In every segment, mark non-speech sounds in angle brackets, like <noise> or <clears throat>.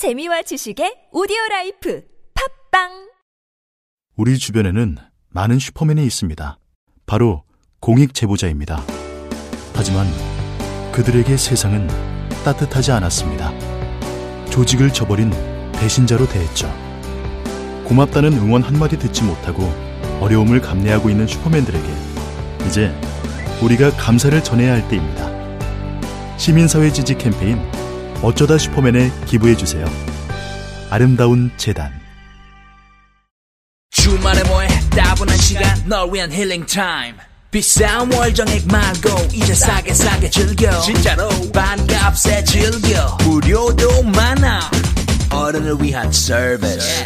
재미와 지식의 오디오 life 팟빵 우리 주변에는 많은 슈퍼맨이 있습니다. 바로 공익 제보자입니다. 하지만 그들에게 세상은 따뜻하지 않았습니다. 조직을 저버린 배신자로 대했죠. 고맙다는 응원 한마디 듣지 못하고 어려움을 감내하고 있는 슈퍼맨들에게 이제 우리가 감사를 전해야 할 때입니다. 시민사회 지지 캠페인 어쩌다 슈퍼맨에 기부해 주세요. 아름다운 재단. 주말에 뭐해? 따분한 시간 널 위한 힐링 타임. 비싼 월정액 말고 이제 싸게 싸게 즐겨. 진짜로 반값에 즐겨. 무료도 많아. 어른을 위한 서비스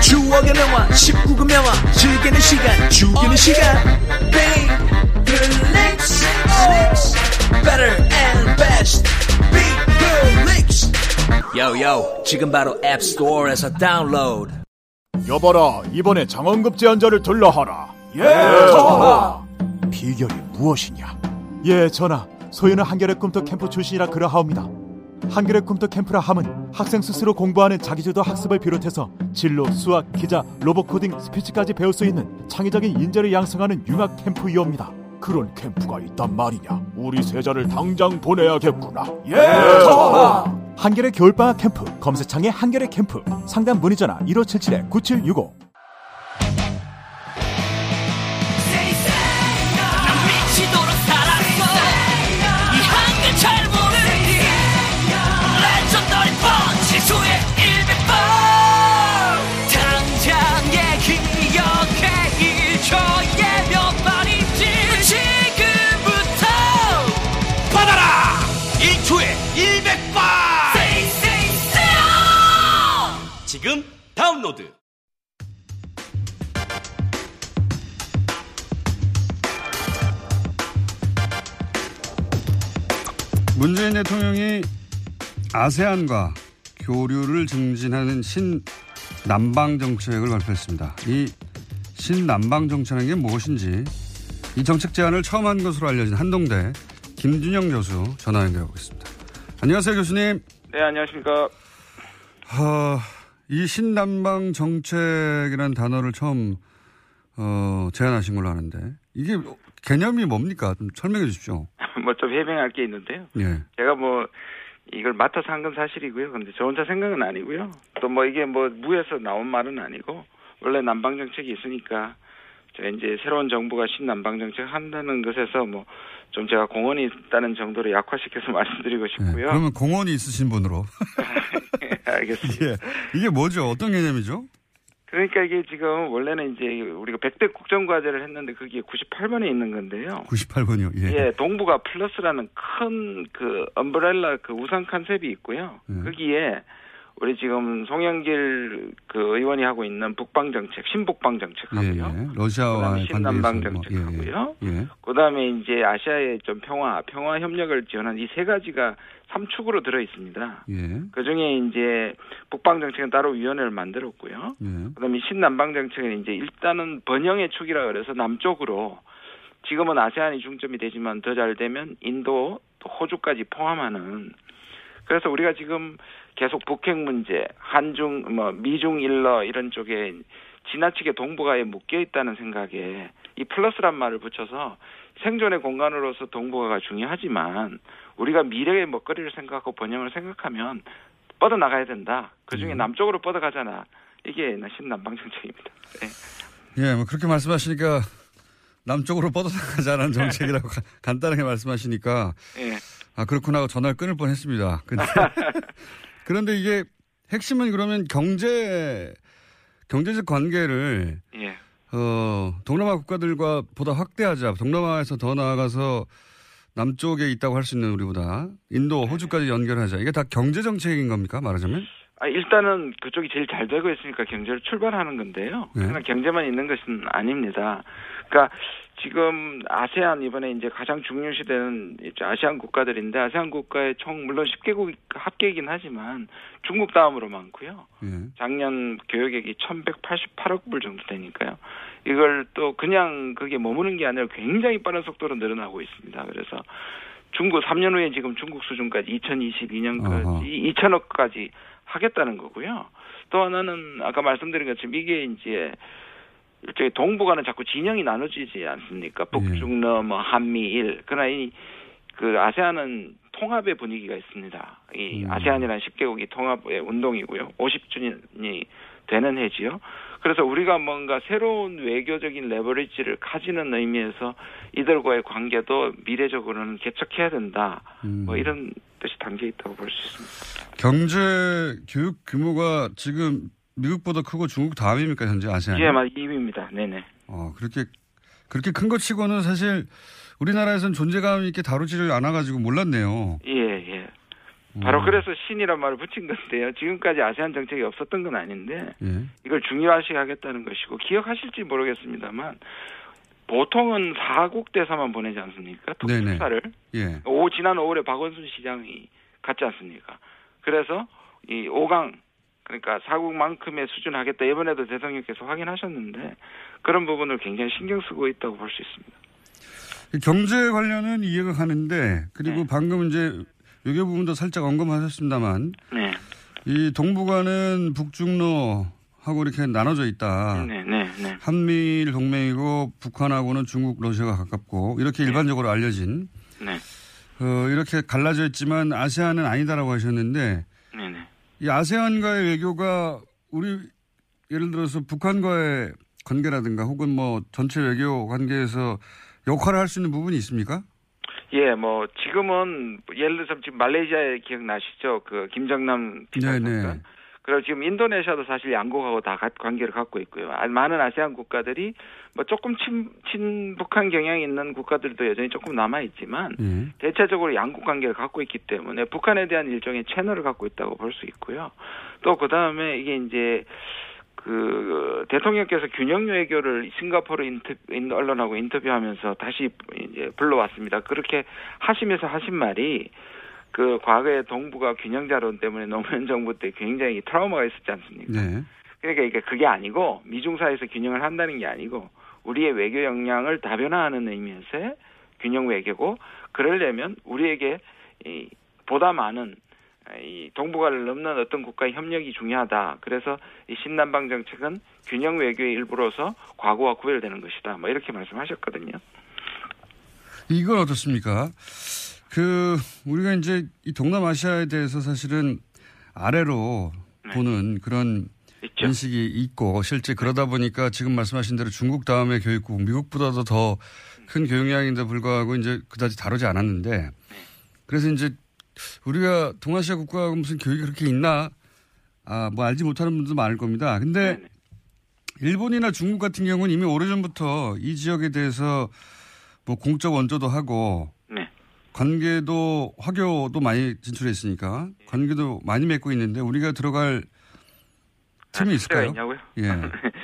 추억의 명화 19금 명화 즐기는 시간 죽이는 시간 Better and best. Beat 요요 지금 바로 앱스토어에서 다운로드 여봐라 이번에 장원급제한 자를 들라 하라. 예 전하! 비결이 무엇이냐? 예 전하 소인은 한겨레 꿈터 캠프 출신이라 그러하옵니다. 한겨레 꿈터 캠프라 함은 학생 스스로 공부하는 자기주도 학습을 비롯해서 진로, 수학, 기자, 로봇 코딩, 스피치까지 배울 수 있는 창의적인 인재를 양성하는 융합 캠프이옵니다 그런 캠프가 있단 말이냐? 우리 세자를 당장 보내야겠구나. 예! 전하 한겨레 겨울방학 캠프 검색창에 한겨레 캠프 상담 문의 전화 1577-9765 다운로드. 문재인 대통령이 아세안과 교류를 증진하는 신남방 정책을 발표했습니다. 이 신남방 정책은 게 무엇인지 이 정책 제안을 처음 한 것으로 알려진 한동대 김준영 교수 전화 연결하겠습니다. 안녕하세요 교수님. 네, 안녕하십니까. 어, 이 신남방 정책이라는 단어를 처음 어, 제안하신 걸로 아는데 이게 개념이 뭡니까? 좀 설명해 주십시오. <laughs> 뭐 좀 해명할 게 있는데요. 예. 제가 뭐 이걸 맡아서 한 건 사실이고요. 근데 저 혼자 생각은 아니고요. 또 뭐 이게 뭐 무에서 나온 말은 아니고 원래 남방 정책이 있으니까 저 이제 새로운 정부가 신남방 정책 한다는 것에서 뭐 좀 제가 공헌이 있다는 정도로 약화시켜서 <laughs> 말씀드리고 예. 싶고요. 그러면 공원이 있으신 분으로. <laughs> 알겠습니다. 예. 이게 뭐죠? 어떤 개념이죠? 그러니까 이게 지금 원래는 이제 우리가 100대 국정과제를 했는데 그게 98번에 있는 건데요. 98번이요. 예. 예, 동북아 플러스라는 큰 그 엄브렐라 그 우산 컨셉이 있고요. 예. 거기에 우리 지금 송영길 그 의원이 하고 있는 북방 정책, 신북방 예, 정책하고요. 예. 러시아와 그다음에 신남방 관계에서 뭐, 정책하고요. 예, 예. 그다음에 이제 아시아의 좀 평화, 평화 협력을 지원한 이 세 가지가 삼축으로 들어 있습니다. 예. 그 중에 이제 북방 정책은 따로 위원회를 만들었고요. 예. 그다음에 신남방 정책은 이제 일단은 번영의 축이라 그래서 남쪽으로 지금은 아세안이 중점이 되지만 더 잘 되면 인도 또 호주까지 포함하는 그래서 우리가 지금 계속 북핵 문제, 한중 뭐 미중 일러 이런 쪽에 지나치게 동북아에 묶여 있다는 생각에 이 플러스란 말을 붙여서 생존의 공간으로서 동북아가 중요하지만 우리가 미래의 먹거리를 생각하고 번영을 생각하면 뻗어 나가야 된다. 그 중에 남쪽으로 뻗어 가잖아. 이게 신남방 정책입니다. 네. 예, 뭐 그렇게 말씀하시니까 남쪽으로 뻗어나가자는 정책이라고 가- 간단하게 말씀하시니까 예. 아 그렇구나 하고 전화를 끊을 뻔했습니다. 근데 <laughs> 그런데 이게 핵심은 그러면 경제 경제적 관계를 예. 어 동남아 국가들과 보다 확대하자. 동남아에서 더 나아가서 남쪽에 있다고 할 수 있는 우리보다 인도, 호주까지 연결하자. 이게 다 경제 정책인 겁니까? 말하자면? 아, 일단은 그쪽이 제일 잘 되고 있으니까 경제를 출발하는 건데요. 네. 그냥 경제만 있는 것은 아닙니다. 그러니까 지금 아세안 이번에 이제 가장 중요시되는 아시안 국가들인데 아세안 국가의 총 물론 10개국 합계이긴 하지만 중국 다음으로 많고요. 예. 작년 교역액이 1,188억 불 정도 되니까요. 이걸 또 그냥 그게 머무는 게 아니라 굉장히 빠른 속도로 늘어나고 있습니다. 그래서 중국 3년 후에 지금 중국 수준까지 2022년까지 어허. 2천억까지 하겠다는 거고요. 또 하나는 아까 말씀드린 것처럼 이게 이제 일종의 동북아는 자꾸 진영이 나눠지지 않습니까? 북중러 뭐 한미일 그러나 이 그 아세안은 통합의 분위기가 있습니다. 이 음. 아세안이라는 10개국이 통합의 운동이고요. 50주년이 되는 해지요. 그래서 우리가 뭔가 새로운 외교적인 레버리지를 가지는 의미에서 이들과의 관계도 미래적으로는 개척해야 된다. 음. 뭐 이런 뜻이 담겨 있다고 볼 수 있습니다. 경제 교육 규모가 지금 미국보다 크고 중국 다음입니까 현재 아세안? 예, 맞 2위입니다. 네네. 어 그렇게 그렇게 큰 것 치고는 사실 우리나라에서는 존재감 있게 다루지를 않아가지고 몰랐네요. 예, 예. 바로 음. 그래서 신이란 말을 붙인 건데요. 지금까지 아세안 정책이 없었던 건 아닌데 예. 이걸 중요시 하겠다는 것이고 기억하실지 모르겠습니다만 보통은 4국 대사만 보내지 않습니까? 네네. 특수사를 예. 오 지난 5월에 박원순 시장이 갔지 않습니까? 그래서 이 5강 그러니까 4국만큼의 수준 하겠다 이번에도 대통령께서 확인하셨는데 그런 부분을 굉장히 신경 쓰고 있다고 볼 수 있습니다. 경제 관련은 이해가 가는데 그리고 네. 방금 이제 외교 부분도 살짝 언급하셨습니다만 네, 이 동북아는 북중로 하고 이렇게 나눠져 있다. 네, 네, 네. 한미일 동맹이고 북한하고는 중국, 러시아가 가깝고 이렇게 일반적으로 알려진 네, 어, 이렇게 갈라져 있지만 아세안은 아니다라고 하셨는데 네, 네. 이 아세안과의 외교가 우리 예를 들어서 북한과의 관계라든가 혹은 뭐 전체 외교 관계에서 역할을 할 수 있는 부분이 있습니까? 예, 뭐 지금은 예를 들어서 지금 말레이시아에 기억나시죠? 그 김정남 네네. 비서장관. 그리고 지금 인도네시아도 사실 양국하고 다 가- 관계를 갖고 있고요. 아, 많은 아세안 국가들이 뭐 조금 친, 친북한 경향이 있는 국가들도 여전히 조금 남아 있지만 예. 대체적으로 양국 관계를 갖고 있기 때문에 북한에 대한 일종의 채널을 갖고 있다고 볼 수 있고요. 또 그 다음에 이게 이제 그 대통령께서 균형 외교를 싱가포르 인터 인- 언론하고 인터뷰하면서 다시 이제 불러왔습니다. 그렇게 하시면서 하신 말이 그 과거에 동북아 균형 자론 때문에 노무현 정부 때 굉장히 트라우마가 있었지 않습니까? 네. 그러니까 이게 그게 아니고 미중 사이에서 균형을 한다는 게 아니고 우리의 외교 역량을 다변화하는 의미에서의 균형 외교고 그러려면 우리에게 이 보다 많은 이 동북아를 넘는 어떤 국가의 협력이 중요하다. 그래서 이 신남방 정책은 균형 외교의 일부로서 과거와 구별되는 것이다. 뭐 이렇게 말씀하셨거든요. 이건 어떻습니까? 그 우리가 이제 이 동남아시아에 대해서 사실은 아래로 네. 보는 그런 있죠. 인식이 있고 실제 그러다 보니까 지금 말씀하신 대로 중국 다음에 교육국 미국보다도 더 큰 교육량인데 불구하고 이제 그다지 다루지 않았는데 네. 그래서 이제 우리가 동아시아 국가가 무슨 교육이 그렇게 있나 아 뭐 알지 못하는 분들도 많을 겁니다. 근데 네네. 일본이나 중국 같은 경우는 이미 오래전부터 이 지역에 대해서 뭐 공적 원조도 하고 네. 관계도 화교도 많이 진출했으니까 관계도 많이 맺고 있는데 우리가 들어갈 틈이 아, 있을까요? 있냐고요? 예. <laughs>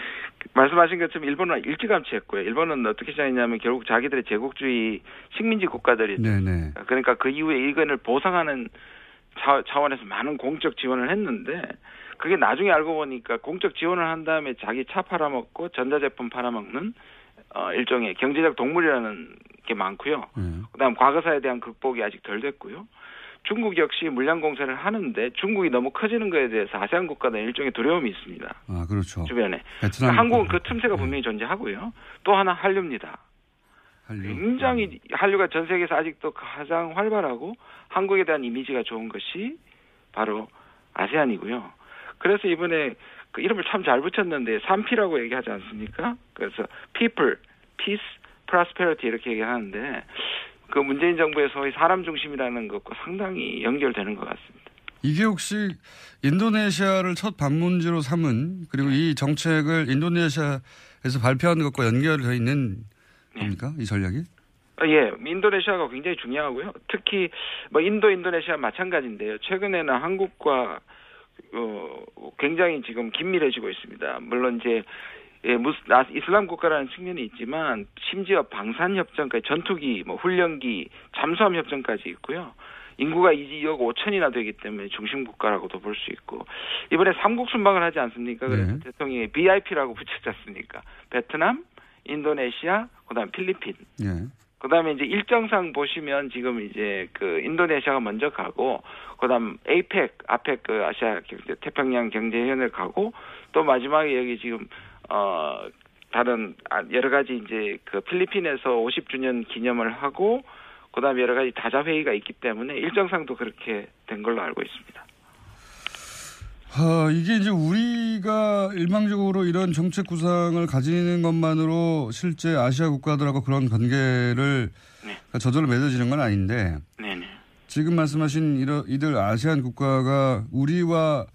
말씀하신 것처럼 일본은 일찌감치 했고요. 일본은 어떻게 시작했냐면 결국 자기들의 제국주의 식민지 국가들이 네네. 그러니까 그 이후에 이건을 보상하는 차, 차원에서 많은 공적 지원을 했는데 그게 나중에 알고 보니까 공적 지원을 한 다음에 자기 차 팔아먹고 전자제품 팔아먹는 어, 일종의 경제적 동물이라는 게 많고요. 예. 그다음 과거사에 대한 극복이 아직 덜 됐고요. 중국 역시 물량 공세를 하는데 중국이 너무 커지는 거에 대해서 아세안 국가는 일종의 두려움이 있습니다. 아 그렇죠. 주변에. 베트남 한국은. 그 틈새가 분명히 존재하고요. 또 하나 한류입니다. 한류. 굉장히 한류가 전 세계에서 아직도 가장 활발하고 한국에 대한 이미지가 좋은 것이 바로 아세안이고요. 그래서 이번에 그 이름을 참 잘 붙였는데 3P라고 얘기하지 않습니까? 그래서 people, peace, prosperity 이렇게 얘기하는데 그 문재인 소위 사람 중심이라는 것과 상당히 연결되는 것 같습니다. 이게 혹시 인도네시아를 첫 방문지로 삼은 그리고 이 정책을 인도네시아에서 발표한 것과 연결되어 있는 겁니까? 이 전략이? 아, 예, 인도네시아가 굉장히 중요하고요. 특히 뭐 인도, 인도네시아 마찬가지인데요. 최근에는 한국과 어 굉장히 지금 긴밀해지고 있습니다. 물론 이제 예, 무스, 아, 이슬람 국가라는 측면이 있지만 심지어 방산 협정까지 전투기, 뭐 훈련기, 잠수함 협정까지 있고요. 인구가 2억 5천이나 되기 때문에 중심 국가라고도 볼 수 있고 이번에 삼국 순방을 하지 않습니까? 그래서 네. 대통령이 BIP라고 <laughs> 붙였지 않습니까? 베트남, 인도네시아, 그다음 필리핀. 예. 그다음에 이제 일정상 보시면 지금 이제 그 인도네시아가 먼저 가고 그다음 에이펙 아펙 그 아시아 경제 태평양 경제위원회 가고 또 마지막에 여기 지금 어 다른 아, 여러 가지 이제 그 필리핀에서 50주년 기념을 하고 그다음에 여러 가지 다자 회의가 있기 때문에 일정상도 그렇게 된 걸로 알고 있습니다. 아, 이게 이제 우리가 일방적으로 이런 정책 구상을 가지는 것만으로 실제 아시아 국가들하고 그런 관계를 네. 저절로 맺어지는 건 아닌데 네네. 지금 말씀하신 이러, 이들 아세안 국가가 우리와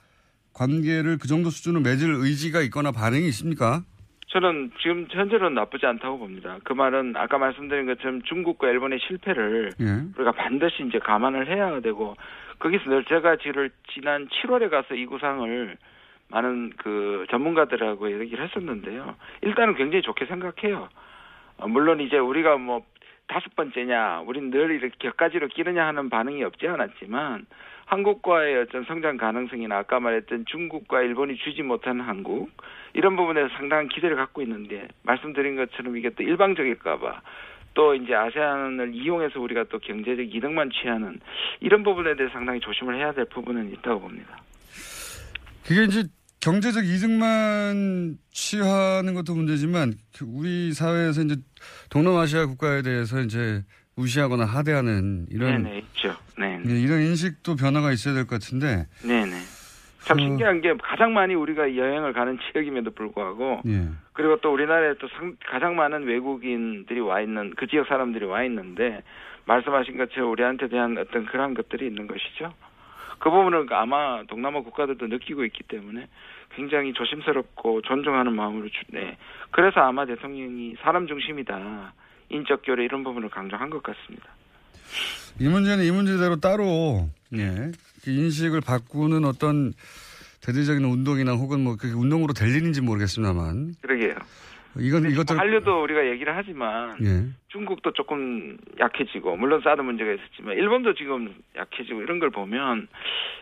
관계를 그 정도 수준으로 맺을 의지가 있거나 반응이 있습니까? 저는 지금 현재로는 나쁘지 않다고 봅니다. 그 말은 아까 말씀드린 것처럼 중국과 일본의 실패를 예. 우리가 반드시 이제 감안을 해야 되고 거기서 늘 제가 지를 지난 7월에 가서 이 구상을 많은 그 전문가들하고 얘기를 했었는데요. 일단은 굉장히 좋게 생각해요. 어, 물론 이제 우리가 뭐 다섯 번째냐, 우린 늘 이렇게 격가지로 끼느냐 하는 반응이 없지 않았지만 한국과의 어떤 성장 가능성이나 아까 말했던 중국과 일본이 주지 못하는 한국 이런 부분에서 상당한 기대를 갖고 있는데 말씀드린 것처럼 이게 또 일방적일까봐 또 이제 아세안을 이용해서 우리가 또 경제적 이득만 취하는 이런 부분에 대해 서 상당히 조심을 해야 될 부분은 있다고 봅니다. 그게 이제 경제적 이득만 취하는 것도 문제지만 그 우리 사회에서 이제 동남아시아 국가에 대해서 이제 무시하거나 하대하는 이런 네네 있죠. 네, 예, 이런 인식도 변화가 있어야 될 것 같은데 네네. 참 그- 신기한 게 가장 많이 우리가 여행을 가는 지역임에도 불구하고 예. 그리고 또 우리나라에 또 상- 가장 많은 외국인들이 와 있는 그 지역 사람들이 와 있는데 말씀하신 것처럼 우리한테 대한 어떤 그러한 것들이 있는 것이죠. 그 부분은 아마 동남아 국가들도 느끼고 있기 때문에 굉장히 조심스럽고 존중하는 마음으로 주, 네. 그래서 아마 대통령이 사람 중심이다. 인적 교류 이런 부분을 강조한 것 같습니다. 이 문제는 이 문제대로 따로 예. 그 인식을 바꾸는 어떤 대대적인 운동이나 혹은 뭐 그게 운동으로 될 일인지 모르겠습니다만 그러게요. 이건 이것들 한류도 우리가 얘기를 하지만 예. 중국도 조금 약해지고 물론 사드 문제가 있었지만 일본도 지금 약해지고 이런 걸 보면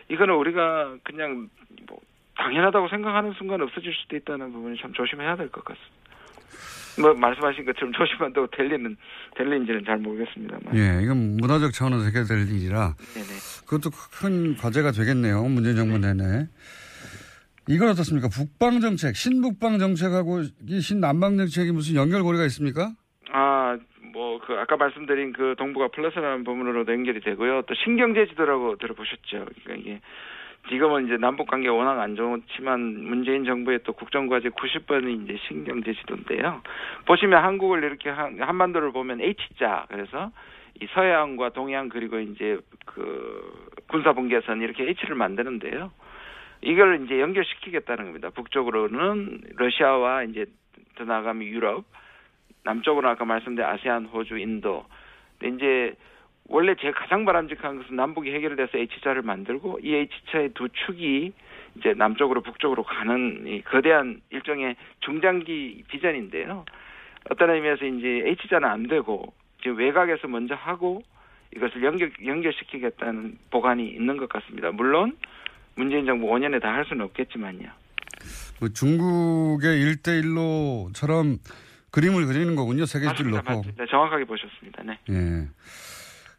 이거는 우리가 그냥 뭐 당연하다고 생각하는 순간 없어질 수도 있다는 부분이 참 조심해야 될 것 같습니다. 뭐 말씀하신 것처럼 조심한다고 될 일은 될 일인지는 잘 모르겠습니다만. 예, 이건 문화적 차원에서 해결될 일이라 네네. 그것도 큰 과제가 되겠네요. 문재인 정부 내내. 이건 어떻습니까? 북방 정책, 신북방 정책하고 이 신남방 정책이 무슨 연결고리가 있습니까? 아, 뭐, 그, 아까 말씀드린 그 동북아 플러스라는 부분으로도 연결이 되고요. 또 신경제 지도라고 들어보셨죠. 그러니까 이게 지금은 이제 남북 관계가 워낙 안 좋지만 문재인 정부의 또 국정과제 90번이 이제 신경제 지도인데요. 보시면 한국을 이렇게 한, 한반도를 보면 H자. 그래서 이 서해안과 동해안 그리고 이제 그 군사 분계선 이렇게 H를 만드는데요. 이걸 이제 연결시키겠다는 겁니다. 북쪽으로는 러시아와 이제 더 나가면 유럽, 남쪽으로 아까 말씀드린 아세안, 호주, 인도. 근데 이제 원래 제일 가장 바람직한 것은 남북이 해결돼서 H자를 만들고 이 H자의 두 축이 이제 남쪽으로 북쪽으로 가는 이 거대한 일종의 중장기 비전인데요. 어떤 의미에서 이제 H자는 안 되고 지금 외곽에서 먼저 하고 이것을 연결 연결시키겠다는 보관이 있는 것 같습니다. 물론 문재인 정부 5년에 다 할 수는 없겠지만요. 뭐 중국의 일대일로처럼 그림을 그리는 거군요. 세계지를. 놓고. 맞습니다. 정확하게 보셨습니다. 네. 예.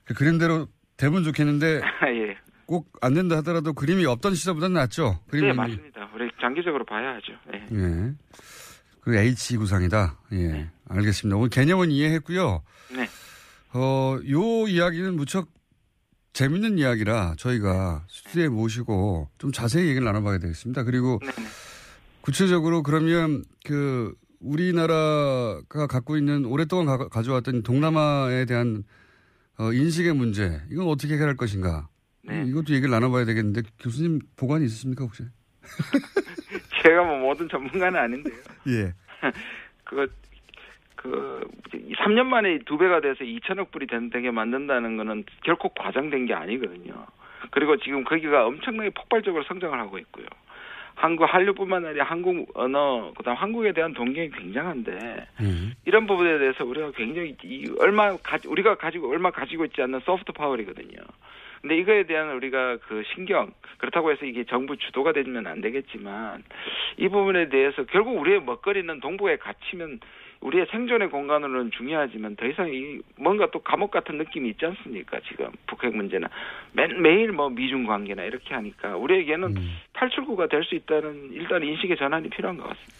그 그림대로 되면 좋겠는데 <laughs> 예. 꼭안 된다 하더라도 그림이 없던 시절보다는 낫죠. 그림이 네, 맞습니다. 우리 장기적으로 봐야 하죠. 네. 예. 그 H 구상이다. 예. 알겠습니다. 오늘 개념은 이해했고요. 네. 어, 요 이야기는 무척 재밌는 이야기라 저희가 스튜디오에 모시고 좀 자세히 얘기를 나눠봐야 되겠습니다. 그리고 네, 네. 구체적으로 그러면 그 우리나라가 갖고 있는 오랫동안 가, 가져왔던 동남아에 대한 어, 인식의 문제 이건 어떻게 해결할 것인가 네. 이- 이것도 얘기를 나눠봐야 되겠는데 교수님 보관이 있으십니까 혹시? <laughs> 제가 뭐 모든 전문가는 아닌데요. <laughs> 예. <laughs> 그거 그 3년 만에 두 배가 돼서 2천억 불이 된- 되게 만든다는 거는 결코 과장된 게 아니거든요. 그리고 지금 거기가 엄청나게 폭발적으로 성장을 하고 있고요. 한국 한류뿐만 아니라 한국 언어 그다음 한국에 대한 동경이 굉장한데 예. 이런 부분에 대해서 우리가 굉장히 이 얼마 가 우리가 가지고 얼마 가지고 있지 않는 소프트 파워이거든요. 근데 이거에 대한 우리가 그 신경 그렇다고 해서 이게 정부 주도가 되면 안 되겠지만 이 부분에 대해서 결국 우리의 먹거리는 동북에 갇히면 우리의 생존의 공간으로는 중요하지만 더 이상 이 뭔가 또 감옥 같은 느낌이 있지 않습니까? 지금 북핵 문제는 매, 매일 뭐 미중 관계나 이렇게 하니까 우리에게는 음. 탈출구가 될 수 있다는 일단 인식의 전환이 필요한 것 같습니다.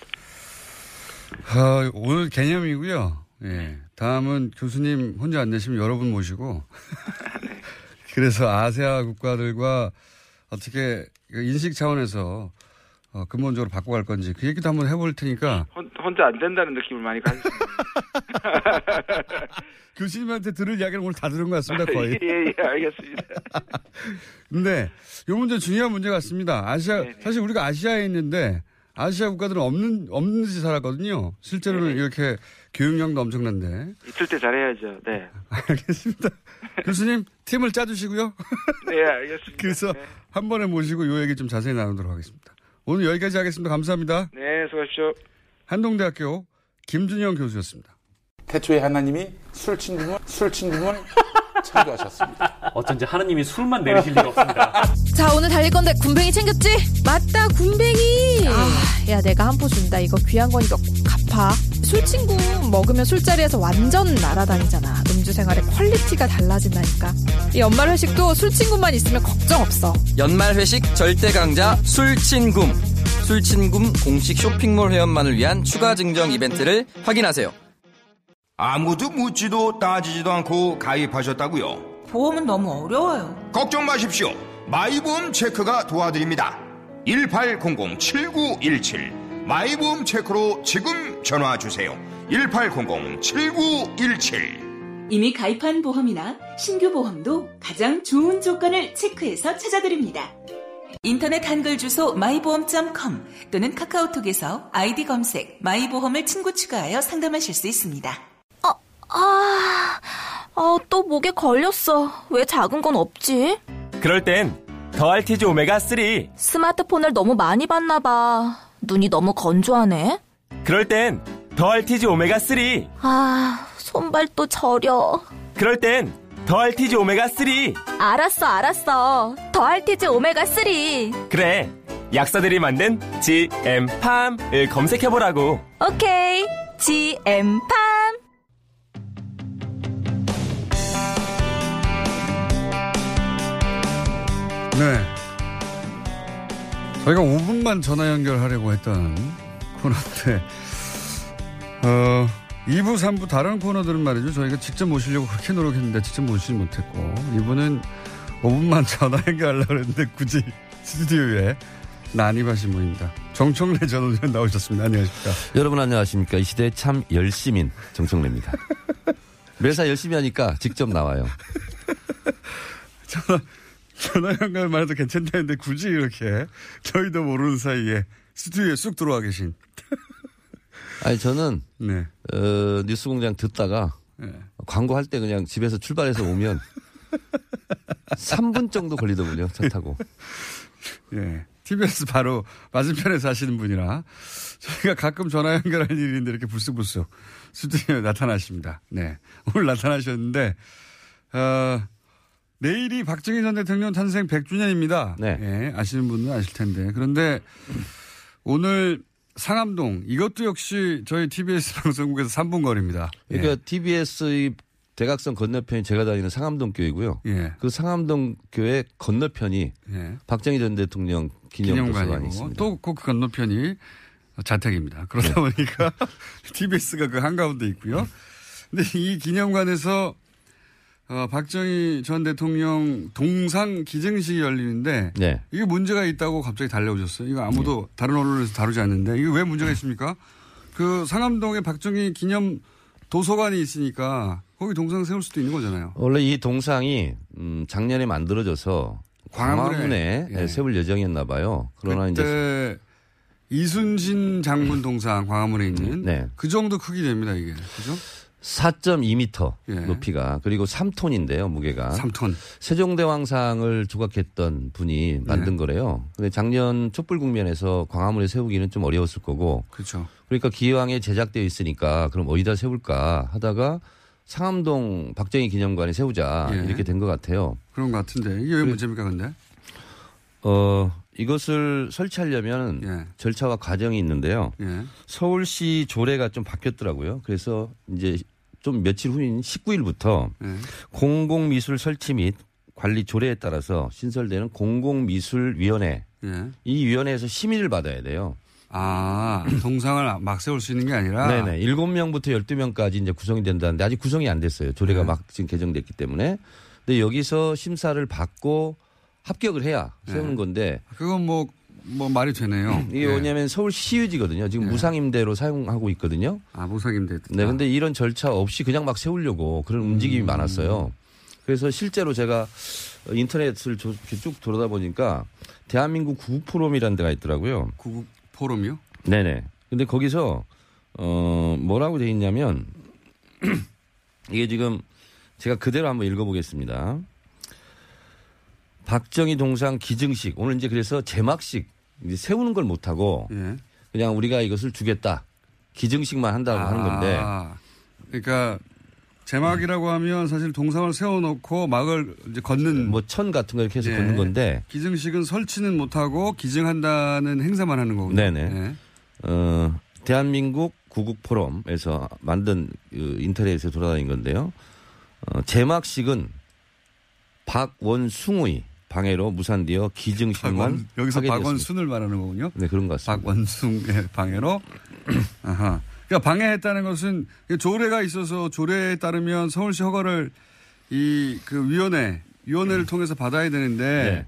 아, 오늘 개념이고요. 예. 다음은 교수님 혼자 안 되시면 여러분 모시고. <laughs> 그래서 아세아 국가들과 어떻게 인식 차원에서 어, 근본적으로 바꿔갈 건지 그 얘기도 한번 해볼 테니까 혼, 혼자 안 된다는 느낌을 많이 가졌습니다. <laughs> 교수님한테 들을 이야기를 오늘 다 들은 것 같습니다, <laughs> 거의. 예, 예, 알겠습니다. <laughs> 근데 이 문제 중요한 문제 같습니다. 아시아 네네. 사실 우리가 아시아에 있는데 아시아 국가들은 없는 없는 듯이 살았거든요. 실제로는 네네. 이렇게 교육량도 엄청난데. 있을 때 잘해야죠. 네. 알겠습니다. 교수님 팀을 짜주시고요. 네, 알겠습니다. 그래서 네, 한 번에 모시고 요 얘기 좀 자세히 나누도록 하겠습니다. 오늘 여기까지 하겠습니다. 감사합니다. 네 수고하십시오. 한동대학교 김준영 교수였습니다. 태초에 하나님이 술 친구물 술 친구물 창조하셨습니다. <laughs> 어쩐지 하느님이 술만 내리실 리가 없습니다. <laughs> 자 오늘 달릴 건데 군뱅이 챙겼지? 맞다 군뱅이 아, 야 내가 한 포 준다 이거 귀한 거니까 꼭 갚아 술친굼 먹으면 술자리에서 완전 날아다니잖아 음주 생활의 quality가 달라진다니까 이 연말 회식도 술친굼만 있으면 걱정 없어 연말 회식 절대 강자 술친굼. 술친굼 공식 쇼핑몰 회원만을 위한 추가 증정 이벤트를 확인하세요. 아무도 묻지도 따지지도 않고 가입하셨다고요? 보험은 너무 어려워요. 걱정 마십시오. 마이보험 체크가 도와드립니다. 1800-7917 마이보험 체크로 지금 전화 주세요. 1800-7917 이미 가입한 보험이나 신규 보험도 가장 좋은 조건을 체크해서 찾아드립니다. 인터넷 한글 주소 마이보험.com 또는 카카오톡에서 아이디 검색 마이보험을 친구 추가하여 상담하실 수 있습니다. 아, 아, 또 목에 걸렸어. 왜 작은 건 없지? 그럴 땐 더 알티지 오메가 3. 스마트폰을 너무 많이 봤나 봐. 눈이 너무 건조하네. 그럴 땐 더 알티지 오메가 3. 아, 손발도 저려. 그럴 땐 더 알티지 오메가 3. 알았어, 알았어. 더할티즈 오메가3. 그래. 약사들이 만든 GM팜을 검색해보라고. 오케이. GM팜. 네. 저희가 5분만 전화 연결하려고 했던 코너인데, 어, 2부, 3부 다른 코너들은 말이죠. 저희가 직접 모시려고 그렇게 노력했는데 직접 모시지 못했고, 이분은 5분만 전화 연결하려고 했는데 굳이 스튜디오에 난입하신 분입니다. 정청래 전 의원 나오셨습니다. 안녕하십니까. 여러분 안녕하십니까. 이 시대의 참 열심인 정청래입니다. 매사 열심히 하니까 직접 나와요. 전화, 전화 연결만 해도 괜찮다는데 굳이 이렇게 저희도 모르는 사이에 스튜디오에 쑥 들어와 계신. 아니 저는 네. 어, 뉴스공장 듣다가 광고할 때 그냥 집에서 출발해서 오면 3분 정도 걸리더군요. 차 타고. <laughs> 예. TBS 바로 맞은편에 사시는 분이라 저희가 가끔 전화 연결할 일인데 이렇게 불쑥불쑥 스튜디오에 나타나십니다. 네. 오늘 나타나셨는데, 어, 내일이 박정희 전 대통령 탄생 100주년입니다. 네. 예, 아시는 분은 아실 텐데. 그런데 오늘 상암동 이것도 역시 저희 TBS <laughs> 방송국에서 3분 거리입니다. 그러니까 TBS의 대각선 건너편이 제가 다니는 상암동 교회고요. 예. 그 상암동 교회 건너편이 예. 박정희 전 대통령 기념관이고 있습니다. 또그 건너편이 자택입니다. 그러다 보니까 <laughs> TBS가 그 한가운데 있고요. 근데 이 기념관에서 어, 박정희 전 대통령 동상 기증식이 열리는데 네. 이게 문제가 있다고 갑자기 달려오셨어요. 이거 아무도 다른 언론에서 다루지 않는데 이게 왜 문제가 있습니까? 그 상암동에 박정희 기념 도서관이 있으니까 거기 동상 세울 수도 있는 거잖아요. 원래 이 동상이 음, 작년에 만들어져서 광화문에, 광화문에 예. 세울 예정이었나 봐요. 그러나 이제 이순신 장군 동상 광화문에 있는 네. 그 정도 크기 됩니다 이게 그죠? 4.2m 예. 높이가 그리고 3톤인데요 무게가 3톤 세종대왕상을 조각했던 분이 만든 네. 거래요. 근데 작년 촛불 국면에서 광화문에 세우기는 좀 어려웠을 거고 그렇죠. 그러니까 기왕에 제작되어 있으니까 그럼 어디다 세울까 하다가 상암동 박정희 기념관에 세우자 예. 이렇게 된 것 같아요. 그런 것 같은데 이게 왜 문제입니까 근데? 어 이것을 설치하려면 예. 절차와 과정이 있는데요. 예. 서울시 조례가 좀 바뀌었더라고요. 그래서 이제 좀 며칠 후인 19일부터 예. 공공미술 설치 및 관리 조례에 따라서 신설되는 공공미술위원회 예. 이 위원회에서 심의를 받아야 돼요. 아, 동상을 <laughs> 막 세울 수 있는 게 아니라. 네네. 7명부터 12명까지 이제 구성이 된다는데 아직 구성이 안 됐어요. 조례가 네. 막 지금 개정됐기 때문에. 근데 여기서 심사를 받고 합격을 해야 세우는 네. 건데 그건 뭐, 뭐 말이 되네요. <clears throat> 이게 예. 뭐냐면 서울 시유지거든요. 지금 네. 무상임대로 사용하고 있거든요. 아, 무상임대. 네. 근데 이런 절차 없이 그냥 막 세우려고 그런 음. 움직임이 많았어요. 그래서 실제로 제가 인터넷을 쭉 돌아다 보니까 대한민국 구국 포럼이라는 데가 있더라고요. 구국 포럼이요? 네네. 근데 거기서 어 뭐라고 돼 있냐면 <clears throat> 이게 지금 제가 그대로 한번 읽어보겠습니다. 박정희 동상 기증식 오늘 이제 그래서 제막식 이제 세우는 걸 못하고 예. 그냥 우리가 이것을 주겠다 기증식만 한다고 하는 건데 아, 그러니까 제막이라고 하면 사실 동상을 세워놓고 막을 이제 걷는 뭐 천 같은 거 이렇게 해서 예. 걷는 건데 기증식은 설치는 못하고 기증한다는 행사만 하는 거군요. 네네. 예. 어, 대한민국 구국 포럼에서 만든 그 인터넷에 돌아다닌 건데요. 어, 제막식은 박원숭의 방해로 무산되어 기증식만 박원, 여기서. 박원순을 말하는 거군요. 네 그런 것 같습니다. 박원순의 방해로. <clears throat> 아하. 그러니까 방해했다는 것은 조례가 있어서 조례에 따르면 서울시 허가를 이 그 위원회 위원회를 통해서 받아야 되는데 네.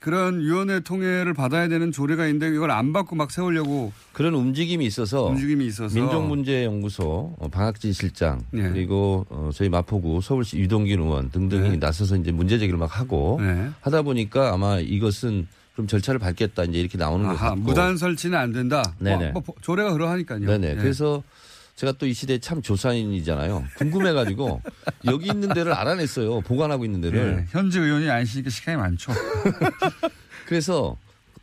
그런 위원회 통해를 받아야 되는 조례가 있는데 이걸 안 받고 막 세우려고 그런 움직임이 있어서 움직임이 있어서 민족문제연구소 어, 방학진 실장 네. 그리고 어, 저희 마포구 서울시 유동균 의원 등등이 네. 나서서 이제 문제 제기를 막 하고 네. 하다 보니까 아마 이것은 그럼 절차를 밟겠다 이제 이렇게 나오는 같고 무단 설치는 안 된다. 네네. 뭐, 뭐 조례가 그러하니까요. 네네. 예. 그래서 제가 또 이 시대 참 조사인이잖아요. 궁금해가지고 여기 있는 데를 알아냈어요. 보관하고 있는 데를. 예, 현지 의원이 아니시니까 시간이 많죠. <laughs> 그래서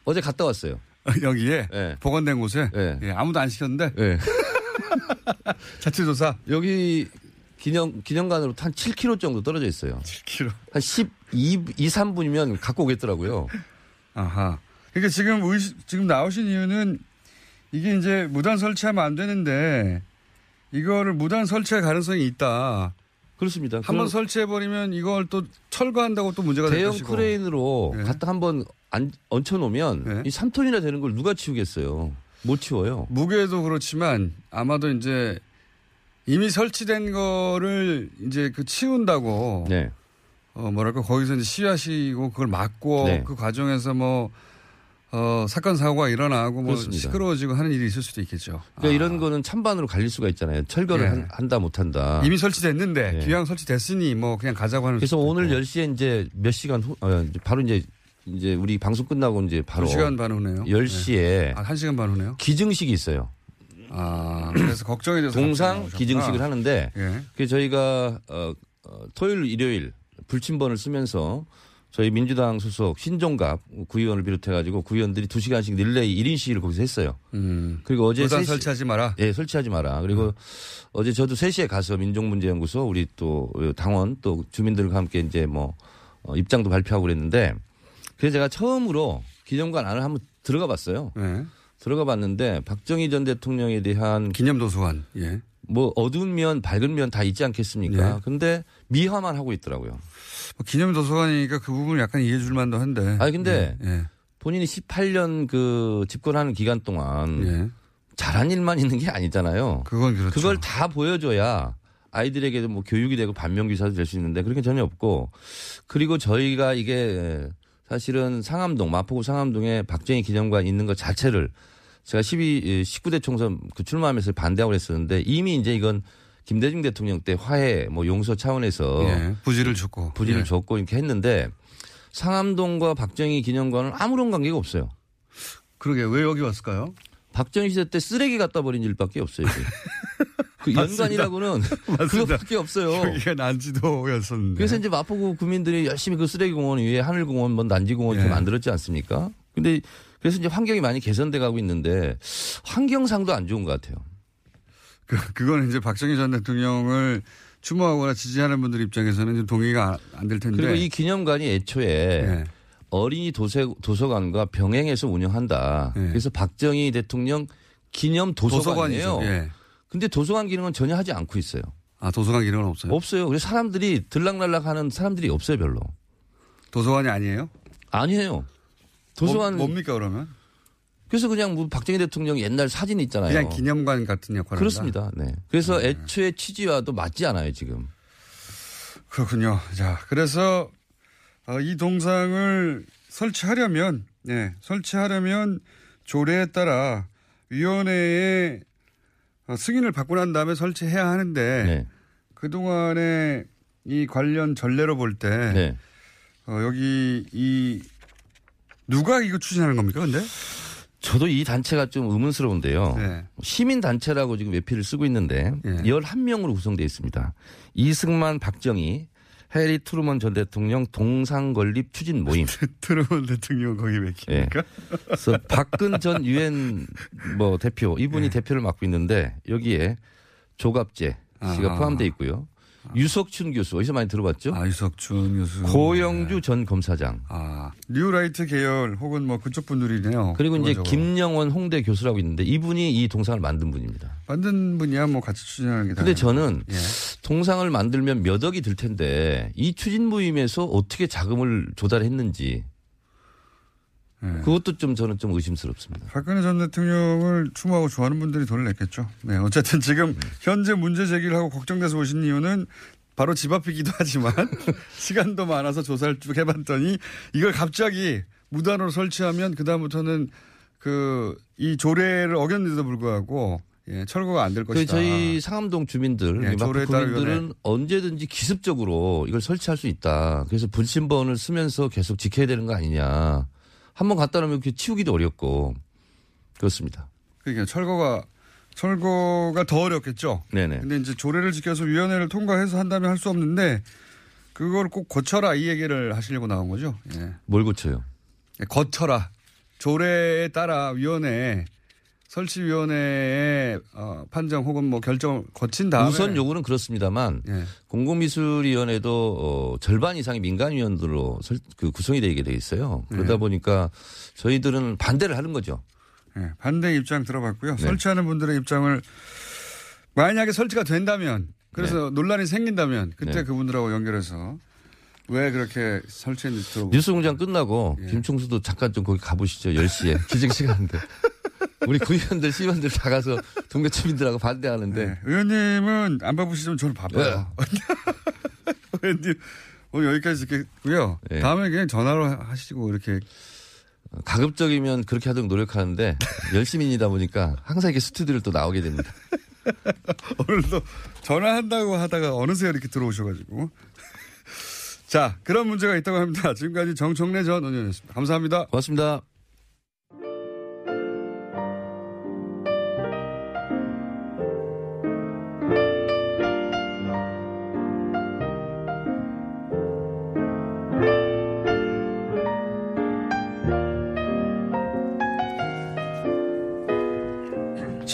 어제 갔다 왔어요. 여기에 네. 보관된 곳에 네. 예, 아무도 안 시켰는데 네. <laughs> 자체 조사 여기 기념 기념관으로 한 7km 정도 떨어져 있어요. 7km. 한 12, 2, 3분이면 갖고 오겠더라고요. 아하. 그러니까 지금 의 지금 나오신 이유는 이게 이제 무단 설치하면 안 되는데 이거를 무단 설치할 가능성이 있다. 그렇습니다. 한번 설치해버리면 이걸 또 철거한다고 또 문제가 될 대형. 크레인으로 네. 갖다 한번 안- 얹혀놓으면 네. 이 3톤이나 되는 걸 누가 치우겠어요. 못 치워요. 무게도 그렇지만 아마도 이제 이미 설치된 거를 이제 그 치운다고 네. 어 뭐랄까 거기서 이제 시위하시고 그걸 막고 네. 그 과정에서 뭐 어, 사건 사고가 일어나고 뭐 그렇습니다. 시끄러워지고 하는 일이 있을 수도 있겠죠. 그러니까 이런 거는 찬반으로 갈릴 수가 있잖아요. 철거를 네. 한- 한다 못한다. 이미 설치됐는데 네. 기왕 설치됐으니 뭐 그냥 가자고 하는. 그래서 오늘 있고. 10시에 이제 몇 시간 후, 어, 바로 이제 이제 우리 방송 끝나고 이제 바로 두 시간 반 후네요. 10시에 아, 한 시간 반 후네요. 기증식이 있어요. 아, 그래서 걱정이 돼서 동상. 기증식을 하는데 예. 그 저희가 어, 어, 토요일 일요일 불침번을 쓰면서 저희 민주당 소속 신종갑 구의원을 비롯해 가지고 구의원들이 2시간씩 릴레이 1인 시위를 거기서 했어요. 음. 그리고 어제 3시 설치하지 마라. 예, 설치하지 마라. 그리고 어제 저도 3시에 가서 민족문제연구소 우리 또 당원 또 주민들과 함께 이제 뭐 어, 입장도 발표하고 그랬는데 그래서 제가 처음으로 기념관 안을 한번 들어가 봤어요. 네. 들어가 봤는데 박정희 전 대통령에 대한 기념도서관. 예. 뭐 어두운 면 밝은 면 다 있지 않겠습니까? 예. 근데 미화만 하고 있더라고요. 뭐 기념 도서관이니까 그 부분을 약간 이해해 줄 만도 한데. 아니 근데 예. 예. 본인이 18년 그 집권하는 기간 동안 예. 잘한 일만 있는 게 아니잖아요. 그건 그렇죠. 그걸 다 보여줘야 아이들에게도 뭐 교육이 되고 반면 교사도 될 수 있는데 그렇게 전혀 없고 그리고 저희가 이게 사실은 상암동 마포구 상암동에 박정희 기념관 있는 것 자체를 제가 12 19대 총선 그 출마하면서 반대하고 그랬었는데 이미 이제 이건 김대중 대통령 때 화해 뭐 용서 차원에서 예. 부지를 줬고. 부지를 예. 줬고 이렇게 했는데 상암동과 박정희 기념관은 아무런 관계가 없어요. 그러게 왜 여기 왔을까요? 박정희 시대 때 쓰레기 갖다 버린 일밖에 없어요. <laughs> 그. 연관이라고는 <laughs> 맞습니다. 그것밖에 없어요. 여기가 난지도였었는데. 그래서 이제 마포구 구민들이 열심히 그 쓰레기 공원 위에 하늘공원, 뭐 난지공원 이렇게 예. 만들었지 않습니까? 근데 그래서 이제 환경이 많이 개선돼 가고 있는데 환경상도 안 좋은 것 같아요. 그, 그건 이제 박정희 전 대통령을 추모하거나 지지하는 분들 입장에서는 좀 동의가 안 될 텐데. 그리고 이 기념관이 애초에 예. 어린이 도서, 도서관과 병행해서 운영한다. 그래서 박정희 대통령 기념 도서관이에요. 예. 근데 도서관 기능은 전혀 하지 않고 있어요. 아, 도서관 기능은 없어요? 없어요. 그래서 사람들이 들락날락 하는 사람들이 없어요, 별로. 도서관이 아니에요? 아니에요. 도서관. 뭐, 뭡니까, 그러면? 그래서 그냥 뭐 박정희 대통령 옛날 사진 있잖아요. 그냥 기념관 같은 역할을 그렇습니다. 네. 그래서 네. 애초에 취지와도 맞지 않아요, 지금. 그렇군요. 자, 그래서 어, 이 동상을 설치하려면, 네, 설치하려면 조례에 따라 위원회의 어, 승인을 받고 난 다음에 설치해야 하는데 네. 그 동안에 이 관련 전례로 볼때 네. 어, 여기 이 누가 이거 추진하는 겁니까, 근데? 저도 이 단체가 좀 의문스러운데요. 네. 시민 단체라고 지금 외피를 쓰고 있는데 11명으로 구성되어 있습니다. 이승만, 박정희, 해리 트루먼 전 대통령 동상 건립 추진 모임. <laughs> 트루먼 대통령 거기 왜 예. 낍니까? 그래서 박근 전 유엔 뭐 대표 이분이 대표를 맡고 있는데 여기에 조갑재 씨가 아. 포함되어 있고요. 유석춘 교수 어디서 많이 들어봤죠? 아, 유석춘 교수. 고영주 전 검사장. 아, 뉴라이트 계열 혹은 뭐 그쪽 분들이네요. 그리고 이제. 김영원 홍대 교수라고 있는데 이분이 이 동상을 만든 분입니다. 만든 분이야 뭐 같이 추진하는 게 근데. 저는 예. 동상을 만들면 몇 억이 들 텐데 이 추진 모임에서 어떻게 자금을 조달했는지 예. 그것도 좀 저는 좀 의심스럽습니다. 박근혜 전 대통령을 추모하고 좋아하는 분들이 돈을 냈겠죠. 네, 어쨌든 지금 현재 문제 제기를 하고 걱정돼서 오신 이유는 바로 집 앞이기도 하지만 <laughs> 시간도 많아서 조사를 쭉 해봤더니 이걸 갑자기 무단으로 설치하면 그다음부터는 그 이 조례를 어겼는데도 불구하고 예, 철거가 안될그 것이다. 저희 상암동 주민들, 예, 이 마포 조례에 따라 구민들은. 언제든지 기습적으로 이걸 설치할 수 있다. 그래서 불신번을 쓰면서 계속 지켜야 되는 거 아니냐. 한번 갖다 놓으면 그 치우기도 어렵고 그렇습니다. 그러니까 철거가 철거가 더 어렵겠죠. 네네. 근데 이제 조례를 지켜서 위원회를 통과해서 한다면 할 수 없는데 그걸 꼭 고쳐라 이 얘기를 하시려고 나온 거죠. 예. 뭘 고쳐요? 거쳐라. 조례에 따라 위원회 설치위원회의 어, 판정 혹은 뭐 결정을 거친 다음에 우선 요구는 그렇습니다만 예. 공공미술위원회도 어, 절반 이상이 민간위원들로 설- 그 구성이 되게 돼 있어요. 그러다 네. 보니까 저희들은 반대를 하는 거죠. 예, 반대 입장 들어봤고요. 네. 설치하는 분들의 입장을 만약에 설치가 된다면 그래서 논란이 생긴다면 그때 네. 그분들하고 연결해서 왜 그렇게 설치했는지 들어보고 뉴스 공장 끝나고 예. 김충수도 잠깐 좀 거기 가보시죠. 10시에 기적 시간인데. <laughs> 우리 구의원들, 시의원들 다 가서 동네 주민들하고 반대하는데 네. 의원님은 안 바쁘시지만 저는 바빠요. <laughs> 의원님 오늘 여기까지 듣겠고요. 네. 다음에 그냥 전화로 하시고 이렇게 가급적이면 그렇게 하도록 노력하는데 열심히이다 보니까 항상 이렇게 스튜디오를 또 나오게 됩니다. <laughs> 오늘도 전화한다고 하다가 어느새 이렇게 들어오셔가지고. <laughs> 자, 그런 문제가 있다고 합니다. 지금까지 정청래 전 의원이었습니다. 감사합니다. 고맙습니다.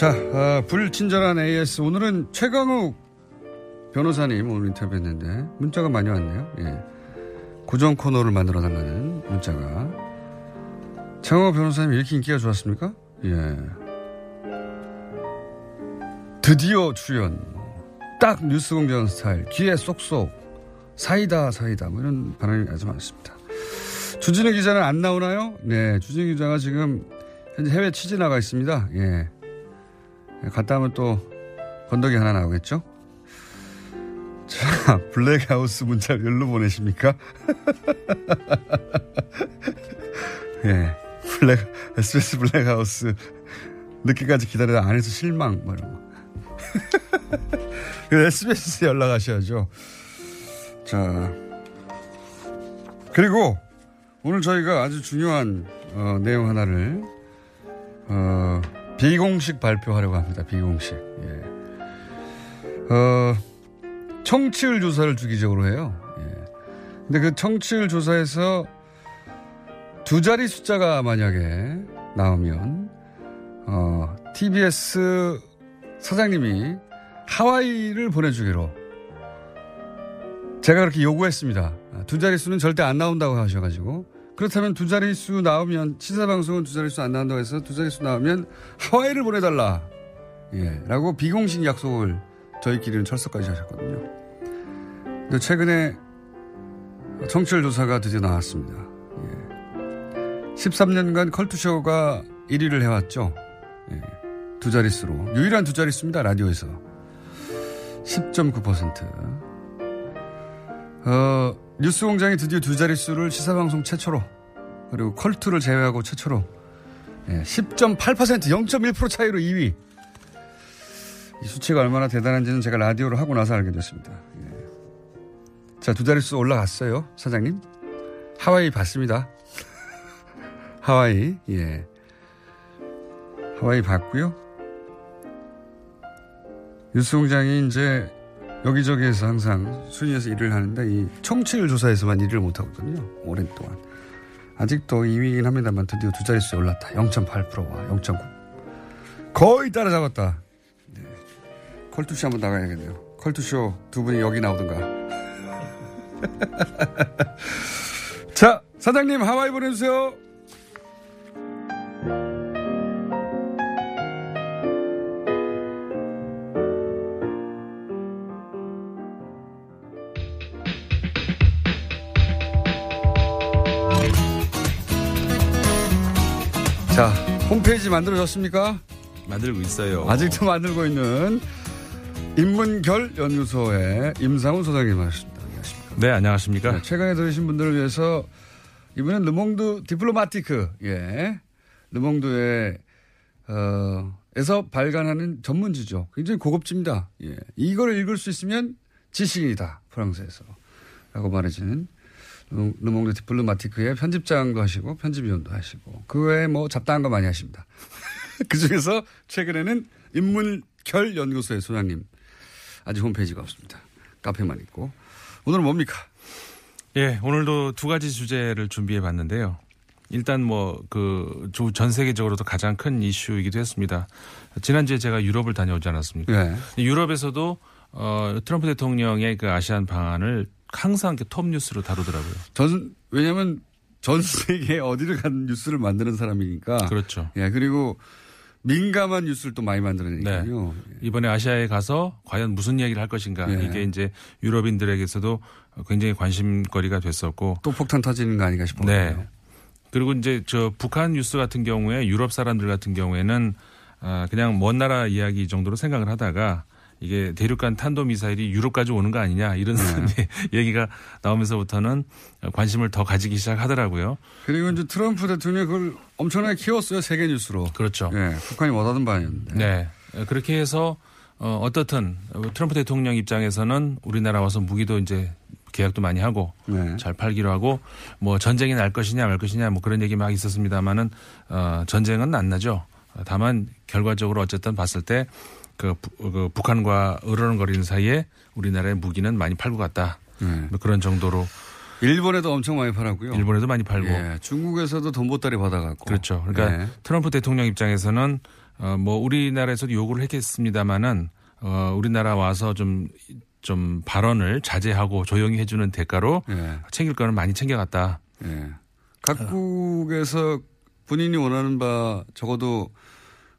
자, 아, 불친절한 AS. 오늘은 최강욱 변호사님 오늘 인터뷰했는데 문자가 많이 왔네요. 예. 고정 코너를 만들어 달라는 문자가. 최강욱 변호사님 이렇게 인기가 좋았습니까? 예. 드디어 출연. 딱 뉴스 공장 스타일. 귀에 쏙쏙. 사이다, 사이다. 뭐 이런 반응이 아주 많습니다. 주진우 기자는 안 나오나요? 네. 주진우 기자가 지금 현재 해외 취재 나가 있습니다. 예. 갔다 오면 또 건더기 하나 나오겠죠? 자, <laughs> 블랙하우스 문자를 열로 보내십니까? <laughs> 예. 블랙, SBS 블랙하우스. 늦게까지 기다리다 안에서 실망, 뭐 이런 거. <laughs> 그 SBS에 연락하셔야죠. 자. 그리고 오늘 저희가 아주 중요한 어, 내용 하나를 어, 비공식 발표하려고 합니다. 비공식. 예. 어, 청취율 조사를 주기적으로 해요. 예. 근데 그 청취율 조사에서 두 자리 숫자가 만약에 나오면 어, TBS 사장님이 하와이를 보내주기로 제가 그렇게 요구했습니다. 아, 두 자릿수는 절대 안 나온다고 하셔가지고 그렇다면 두 자릿수 나오면 시사방송은 두 자릿수 안 나온다고 해서 두 자릿수 나오면 하와이를 보내달라. 예. 라고 비공식 약속을 저희끼리는 철석까지 하셨거든요. 근데 최근에 청취율 조사가 드디어 나왔습니다. 예. 13년간 컬투쇼가 1위를 해왔죠. 예. 두 자릿수로. 유일한 두 자릿수입니다. 라디오에서. 10.9%. 어, 뉴스 공장이 드디어 두 자릿수를 시사방송 최초로 그리고 컬투를 제외하고 최초로 예, 10.8% 0.1% 차이로 2위. 이 수치가 얼마나 대단한지는 제가 라디오로 하고 나서 알게 됐습니다. 예. 자, 두 자릿수 올라갔어요, 사장님. 하와이 봤습니다. <laughs> 하와이, 예. 하와이 봤고요. 뉴스 공장이 이제 여기저기에서 항상 순위에서 일을 하는데 이 청취율 조사에서만 일을 못하거든요. 오랜 동안. 아직도 2위이긴 합니다만 드디어 두 자릿수에 올랐다. 0.8%와 0.9. 거의 따라잡았다. 네. 컬투쇼 한번 나가야겠네요. 컬투쇼 두 분이 여기 나오든가. <laughs> 자, 사장님 하와이 보내주세요. 홈페이지 만들어졌습니까? 만들고 있어요. 아직도 만들고 있는 인문결 연구소의 임상훈 소장님 하십니다. 안녕하십니까? 네, 안녕하십니까? 네, 최근에 들으신 분들을 위해서 이번엔 르몽드 디플로마티크, 예. 르몽드의, 어, 에서 발간하는 전문지죠. 굉장히 고급집니다. 예. 이걸 읽을 수 있으면 지식인이다. 프랑스에서. 라고 말해지는 르몽드 디플로마티크의 편집장도 하시고 편집위원도 하시고 그 외에 뭐 잡다한 거 많이 하십니다. <laughs> 그 중에서 최근에는 인문결 연구소의 소장님 아직 홈페이지가 없습니다. 카페만 있고 오늘은 뭡니까? 예, 오늘도 두 가지 주제를 준비해 봤는데요. 일단 뭐그전 세계적으로도 가장 큰 이슈이기도 했습니다. 지난주에 제가 유럽을 다녀오지 않았습니까? 네. 유럽에서도 어 트럼프 대통령의 그 아시안 방안을 항상 이렇게 톱 뉴스로 다루더라고요. 전 왜냐하면 전 세계 어디를 간 뉴스를 만드는 사람이니까. 그렇죠. 예 그리고 민감한 뉴스를 또 많이 만들어내니까요. 네. 이번에 아시아에 가서 과연 무슨 이야기를 할 것인가 네. 이게 이제 유럽인들에게서도 굉장히 관심거리가 됐었고 또 폭탄 터지는 거 아닌가 싶어요. 네. 그리고 이제 저 북한 뉴스 같은 경우에 유럽 사람들 같은 경우에는 아 그냥 먼 나라 이야기 정도로 생각을 하다가 이게 대륙간 탄도 미사일이 유럽까지 오는 거 아니냐 이런 네. <laughs> 얘기가 나오면서부터는 관심을 더 가지기 시작하더라고요. 그리고 이제 트럼프 대통령이 그걸 엄청나게 키웠어요 세계 뉴스로. 그렇죠. 예, 북한이 원하던 바였는데. 네. 그렇게 해서 어, 어떻든 트럼프 대통령 입장에서는 우리나라 와서 무기도 이제 계약도 많이 하고 네. 잘 팔기로 하고 뭐 전쟁이 날 것이냐 말 것이냐 뭐 그런 얘기 막 있었습니다만은 어, 전쟁은 안 나죠. 다만 결과적으로 어쨌든 봤을 때 그, 그 북한과 으르렁거리는 사이에 우리나라의 무기는 많이 팔고 갔다. 네. 뭐 그런 정도로 일본에도 엄청 많이 팔았고요. 일본에도 많이 팔고 예, 중국에서도 돈 보따리 받아갖고. 그렇죠. 그러니까 네. 트럼프 대통령 입장에서는 어, 뭐 우리나라에서도 요구를 했겠습니다마는 어, 우리나라 와서 좀, 좀 발언을 자제하고 조용히 해주는 대가로 예. 챙길 거는 많이 챙겨갔다. 예. 각국에서 본인이 원하는 바 적어도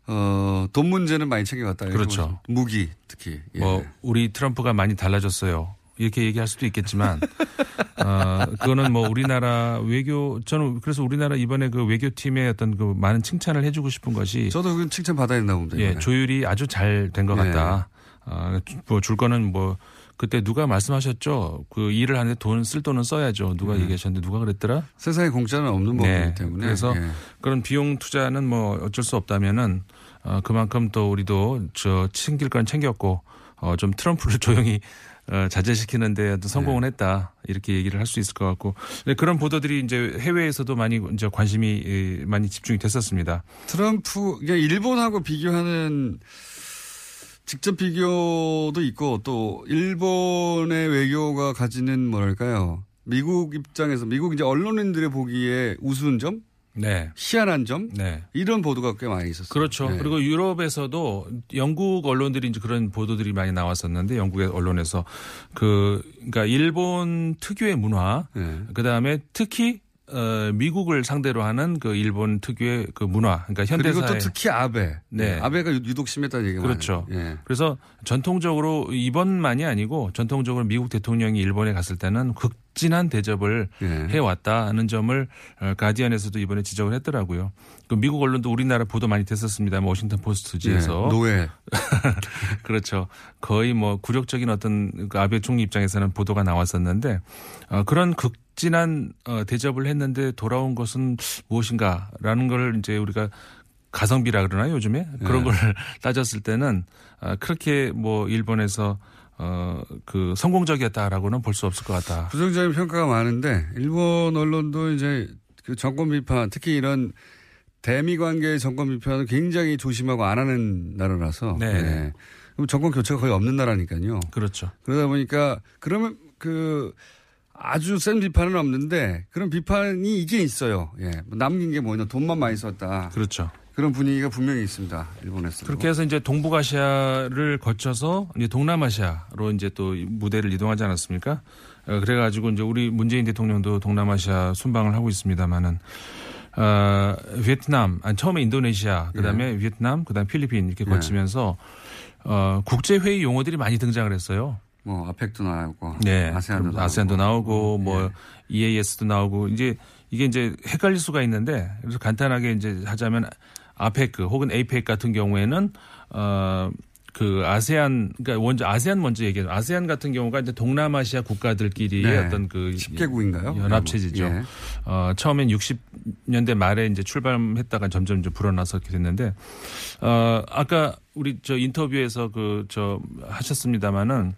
어, 돈 문제는 많이 챙겨갔다. 그렇죠. 거죠. 무기 특히. 예. 뭐 우리 트럼프가 많이 달라졌어요. 이렇게 얘기할 수도 있겠지만 <laughs> 어 그거는 뭐 우리나라 외교 저는 그래서 우리나라 이번에 그 외교팀의 어떤 그 많은 칭찬을 해주고 싶은 것이 저도 그 칭찬 받아야 된다고 봅니다. 예. 조율이 아주 잘 된것 네. 같다. 어뭐줄 거는 뭐 그때 누가 말씀하셨죠? 그 일을 하는데 돈 쓸 돈은 써야죠. 누가 네. 얘기하셨는데 누가 그랬더라? 세상에 공짜는 없는 법이기 때문에. 그래서 예. 그런 비용 투자는 뭐 어쩔 수 없다면은 어, 그만큼 또 우리도 저 챙길 건 챙겼고 어, 좀 트럼프를 <laughs> 조용히 어, 자제시키는데 어떤 성공을 했다 이렇게 얘기를 할 수 있을 것 같고 네, 그런 보도들이 이제 해외에서도 많이 이제 관심이 예, 많이 집중이 됐었습니다. 트럼프, 그러니까 일본하고 비교하는 직접 비교도 있고 또 일본의 외교가 가지는 뭐랄까요. 미국 입장에서 미국 이제 언론인들의 보기에 우스운 점, 네. 희한한 점, 네. 이런 보도가 꽤 많이 있었어요. 그렇죠. 네. 그리고 유럽에서도 영국 언론들이 이제 그런 보도들이 많이 나왔었는데 영국의 언론에서 그 그러니까 일본 특유의 문화 네. 그다음에 특히 어, 미국을 상대로 하는 그 일본 특유의 그 문화, 그러니까 현대사회. 그리고 또 특히 아베. 네. 아베가 유독 심했다는 얘기가 그렇죠. 예. 그래서 전통적으로 이번만이 아니고 전통적으로 미국 대통령이 일본에 갔을 때는 극진한 대접을 예. 해왔다는 점을 어, 가디언에서도 이번에 지적을 했더라고요. 그 미국 언론도 우리나라 보도 많이 됐었습니다. 워싱턴 포스트지에서 예, 노예. <laughs> 그렇죠. 거의 뭐 굴욕적인 어떤 그 아베 총리 입장에서는 보도가 나왔었는데 어, 그런 극 진한 어, 대접을 했는데 돌아온 것은 무엇인가라는 걸 이제 우리가 가성비라 그러나요 요즘에 그런 네. 걸 <laughs> 따졌을 때는 아, 그렇게 뭐 일본에서 어그 성공적이었다라고는 볼 수 없을 것 같다. 부정적인 평가가 많은데 일본 언론도 이제 그 정권 비판 특히 이런 대미 관계의 정권 비판을 굉장히 조심하고 안 하는 나라라서 네. 예. 그럼 정권 교체가 거의 없는 나라니까요. 그렇죠. 그러다 보니까 그러면 그 아주 센 비판은 없는데 그런 비판이 이게 있어요. 예. 뭐 남긴 게 뭐냐 돈만 많이 썼다. 그렇죠. 그런 분위기가 분명히 있습니다. 일본에서. 그렇게 해서 이제 동북아시아를 거쳐서 이제 동남아시아로 이제 또 무대를 이동하지 않았습니까? 어, 그래가지고 이제 우리 문재인 대통령도 동남아시아 순방을 하고 있습니다만은 어, 베트남, 아니, 처음에 인도네시아, 그 다음에 베트남, 그 다음에 필리핀 이렇게 네. 거치면서 어, 국제회의 용어들이 많이 등장을 했어요. 뭐 아펙도 나오고 네. 아세안도 나오고. 아세안도 나오고 뭐 EAS도 나오고 이제 이게 이제 헷갈릴 수가 있는데 그래서 간단하게 이제 하자면 아페크 혹은 에이펙 같은 경우에는 어 그 아세안 그러니까 먼저 아세안 먼저 얘기해요. 아세안 같은 경우가 이제 동남아시아 국가들끼리의 네. 어떤 그 10개국인가요? 연합 체제죠. 예. 어, 처음엔 60년대 말에 이제 출발했다가 점점 이제 불어나서 이렇게 됐는데, 어, 아까 우리 저 인터뷰에서 그 저 하셨습니다마는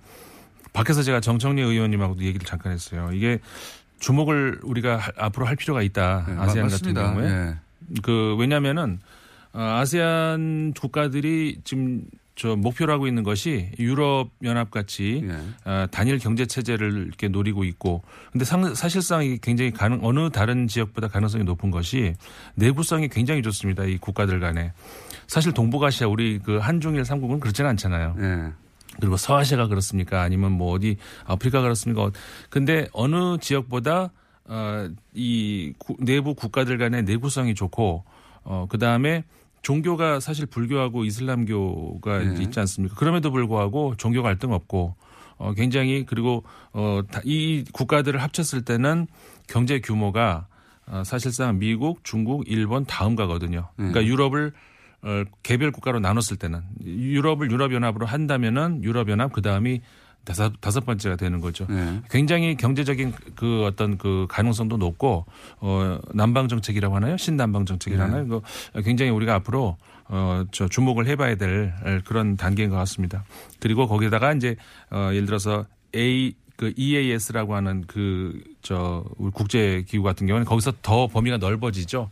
밖에서 제가 정청래 의원님하고도 얘기를 잠깐 했어요. 이게 주목을 우리가 할- 앞으로 할 필요가 있다. 네, 아세안 같은 맞습니다. 경우에. 예. 그 왜냐면은 어, 아세안 국가들이 지금 저 목표로 하고 있는 것이 유럽 연합 같이 예. 어, 단일 경제 체제를 이렇게 노리고 있고 근데 상, 사실상 이게 굉장히 가능 어느 다른 지역보다 가능성이 높은 것이 내구성이 굉장히 좋습니다. 이 국가들 간에 사실 동북아시아 우리 그 한중일 삼국은 그렇지는 않잖아요. 예. 그리고 서아시아가 그렇습니까? 아니면 뭐 어디 아프리카 그렇습니까? 근데 어느 지역보다 어이 내부 국가들 간의 내구성이 좋고 어 그 다음에 종교가 사실 불교하고 이슬람교가 네. 있지 않습니까? 그럼에도 불구하고 종교 갈등 없고 어 굉장히 그리고 어 이 국가들을 합쳤을 때는 경제 규모가 어 사실상 미국, 중국, 일본 다음 가거든요. 그러니까 네. 유럽을 어, 개별 국가로 나눴을 때는 유럽을 유럽연합으로 한다면은 유럽연합 그 다음이 다섯, 다섯 번째가 되는 거죠. 네. 굉장히 경제적인 그 어떤 그 가능성도 높고 어 남방 정책이라고 하나요? 신남방 정책이라고 네. 하나요? 그 굉장히 우리가 앞으로 어저 주목을 해봐야 될 그런 단계인 것 같습니다. 그리고 거기다가 이제 어 예를 들어서 A 그 EAS라고 하는 그 저 국제 기구 같은 경우는 거기서 더 범위가 넓어지죠.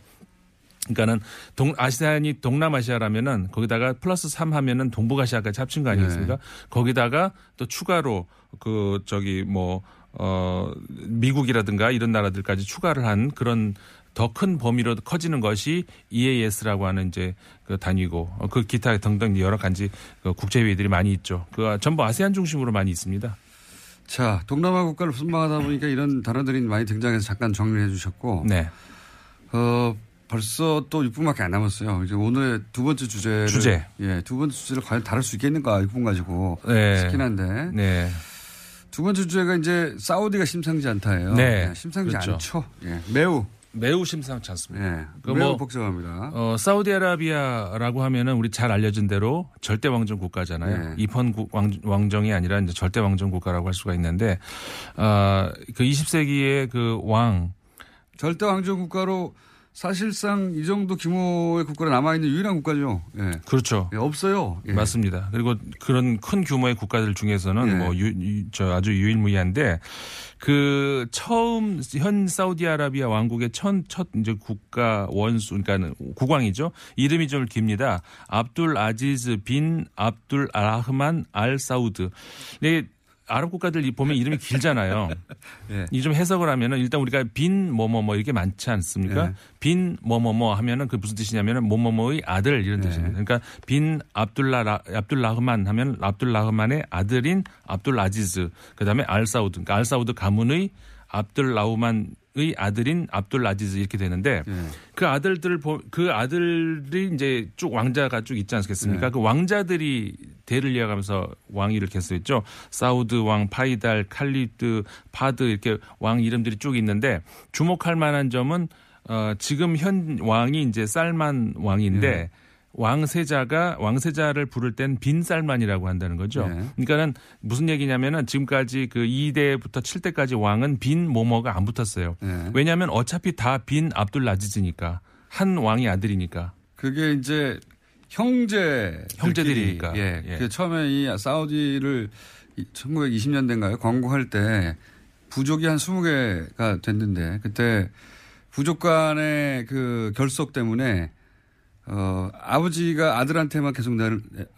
그러니까는 동 아시안이 동남아시아라면은 거기다가 플러스 3 하면은 동북아시아까지 합친 거 아니겠습니까? 거기다가 또 추가로 그 저기 뭐 어 미국이라든가 이런 나라들까지 추가를 한 그런 더 큰 범위로 커지는 것이 EAS라고 하는 이제 그 단위고 어, 그 기타 등등 여러 가지 그 국제회의들이 많이 있죠. 그 전부 아세안 중심으로 많이 있습니다. 자, 동남아 국가를 순방하다 보니까 이런 단어들이 많이 등장해서 잠깐 정리해 주셨고. 네. 어, 벌써 또 6분밖에 안 남았어요. 이제 오늘의 두 번째 주제를. 주제. 예, 두 번째 주제를 과연 다룰 수 있겠는가 6분 가지고. 네. 싶긴 한데. 네. 두 번째 주제가 이제 사우디가 심상치 않다예요. 네. 예, 심상치 그렇죠. 않죠. 예, 매우. 매우 심상치 않습니다. 예, 그 매우 뭐 복잡합니다. 어, 사우디아라비아라고 하면은 우리 잘 알려진 대로 절대 왕정 국가잖아요. 네. 입헌 국- 왕, 왕정이 아니라 이제 절대 왕정 국가라고 할 수가 있는데, 어, 그 20세기의 그 왕. 절대 왕정 국가로 사실상 이 정도 규모의 국가로 남아있는 유일한 국가죠. 예. 그렇죠. 예, 없어요. 예. 맞습니다. 그리고 그런 큰 규모의 국가들 중에서는 네. 뭐 유, 유- 저 아주 유일무이한데 그 처음 현 사우디아라비아 왕국의 첫, 첫 이제 국가 원수 그러니까 국왕이죠. 이름이 좀 깁니다. 압둘 아지즈 빈 압둘 아흐만 알 사우드. 네. 아랍 국가들 보면 이름이 길잖아요. <laughs> 예. 이좀 해석을 하면은 일단 우리가 빈 뭐뭐뭐 이렇게 많지 않습니까? 네. 빈 뭐뭐뭐 하면은 그 무슨 뜻이냐면은 뭐뭐뭐의 아들 이런 네. 뜻입니다. 그러니까 빈 압둘라 라- 압둘라흐만 하면 압둘라흐만의 아들인 압둘 아지즈 그다음에 알 사우드 그러니까 알 사우드 가문의 압둘 라우만 의 아들인 압둘 아지즈 이렇게 되는데 그 아들들 보- 그 아들이 이제 쭉 왕자가 쭉 있지 않겠습니까? 네. 그 왕자들이 대를 이어가면서 왕위를 계속했죠. 사우드 왕, 파이달, 칼리드, 파드 이렇게 왕 이름들이 쭉 있는데 주목할 만한 점은 어 지금 현 왕이 이제 살만 왕인데 네. 왕세자가 왕세자를 부를 땐 빈살만이라고 한다는 거죠. 네. 그러니까는 무슨 얘기냐면은 지금까지 그 2대부터 7대까지 왕은 빈 모모가 안 붙었어요. 네. 왜냐하면 어차피 다 빈 압둘 아지즈니까 한 왕의 아들이니까. 그게 이제 형제 형제들이니까. 예. 예. 그 처음에 이 사우디를 1920년대인가요? 광고할 때 부족이 한 20개가 됐는데 그때 부족 간의 그 결속 때문에 어, 아버지가 아들한테만 계속 나,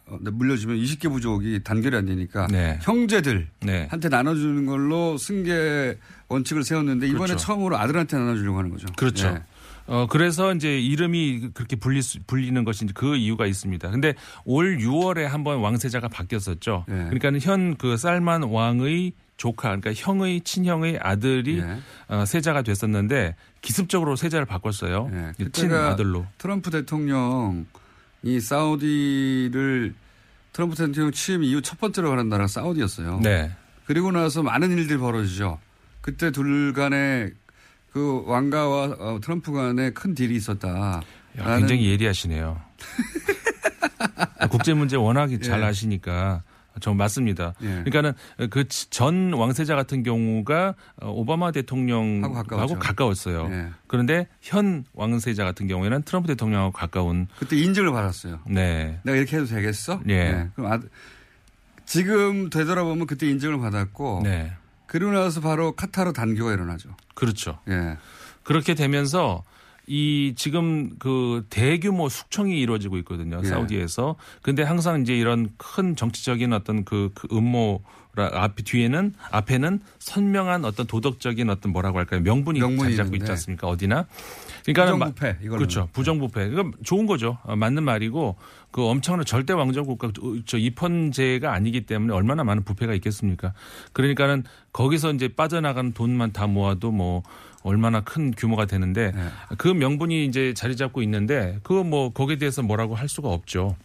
어, 물려주면 20개 부족이 단결이 안 되니까 네. 형제들 네. 한테 나눠주는 걸로 승계 원칙을 세웠는데 이번에 그렇죠. 처음으로 아들한테 나눠주려고 하는 거죠. 그렇죠. 예. 어, 그래서 이제 이름이 그렇게 불리, 불리는 것이 이제 그 이유가 있습니다. 근데 올 6월에 한번 왕세자가 바뀌었었죠. 예. 그러니까 는 현 그 쌀만 왕의 조카, 그러니까 형의 친형의 아들이 예. 어, 세자가 됐었는데 기습적으로 세자를 바꿨어요. 친 그때가 아들로. 트럼프 대통령이 사우디를 트럼프 대통령 취임 이후 첫 번째로 가는 나라가 사우디였어요. 네. 그리고 나서 많은 일들이 벌어지죠. 그때 둘 간에 그 왕가와 어, 트럼프 간에 큰 딜이 있었다. 야, 굉장히 예리하시네요. <laughs> 국제 문제 워낙에 잘 예. 아시니까 정 맞습니다. 예. 그러니까는 그 전 왕세자 같은 경우가 어, 오바마 대통령하고. 가까웠어요. 예. 그런데 현 왕세자 같은 경우에는 트럼프 대통령하고 가까운 그때 인증을 받았어요. 네. 내가 이렇게 해도 되겠어? 예. 네. 그럼 아, 지금 되돌아보면 그때 인증을 받았고 네. 그리고 나서 바로 카타르 단교가 일어나죠. 그렇죠. 예. 그렇게 되면서 이 지금 그 대규모 숙청이 이루어지고 있거든요. 예. 사우디에서. 근데 항상 이제 이런 큰 정치적인 어떤 그, 그 음모 앞 뒤에는 앞에는 선명한 어떤 도덕적인 어떤 뭐라고 할까요 명분이 명분이 자리 잡고. 있지 않습니까 어디나 그러니까 부정부패, 이거는. 그렇죠 부정부패 이건 좋은 거죠 어, 맞는 말이고 그 엄청난 절대 왕정 국가 저 입헌제가 아니기 때문에 얼마나 많은 부패가 있겠습니까 그러니까는 거기서 이제 빠져나가는 돈만 다 모아도 뭐 얼마나 큰 규모가 되는데 네. 그 명분이 이제 자리 잡고 있는데 그거 뭐 거기에 대해서 뭐라고 할 수가 없죠.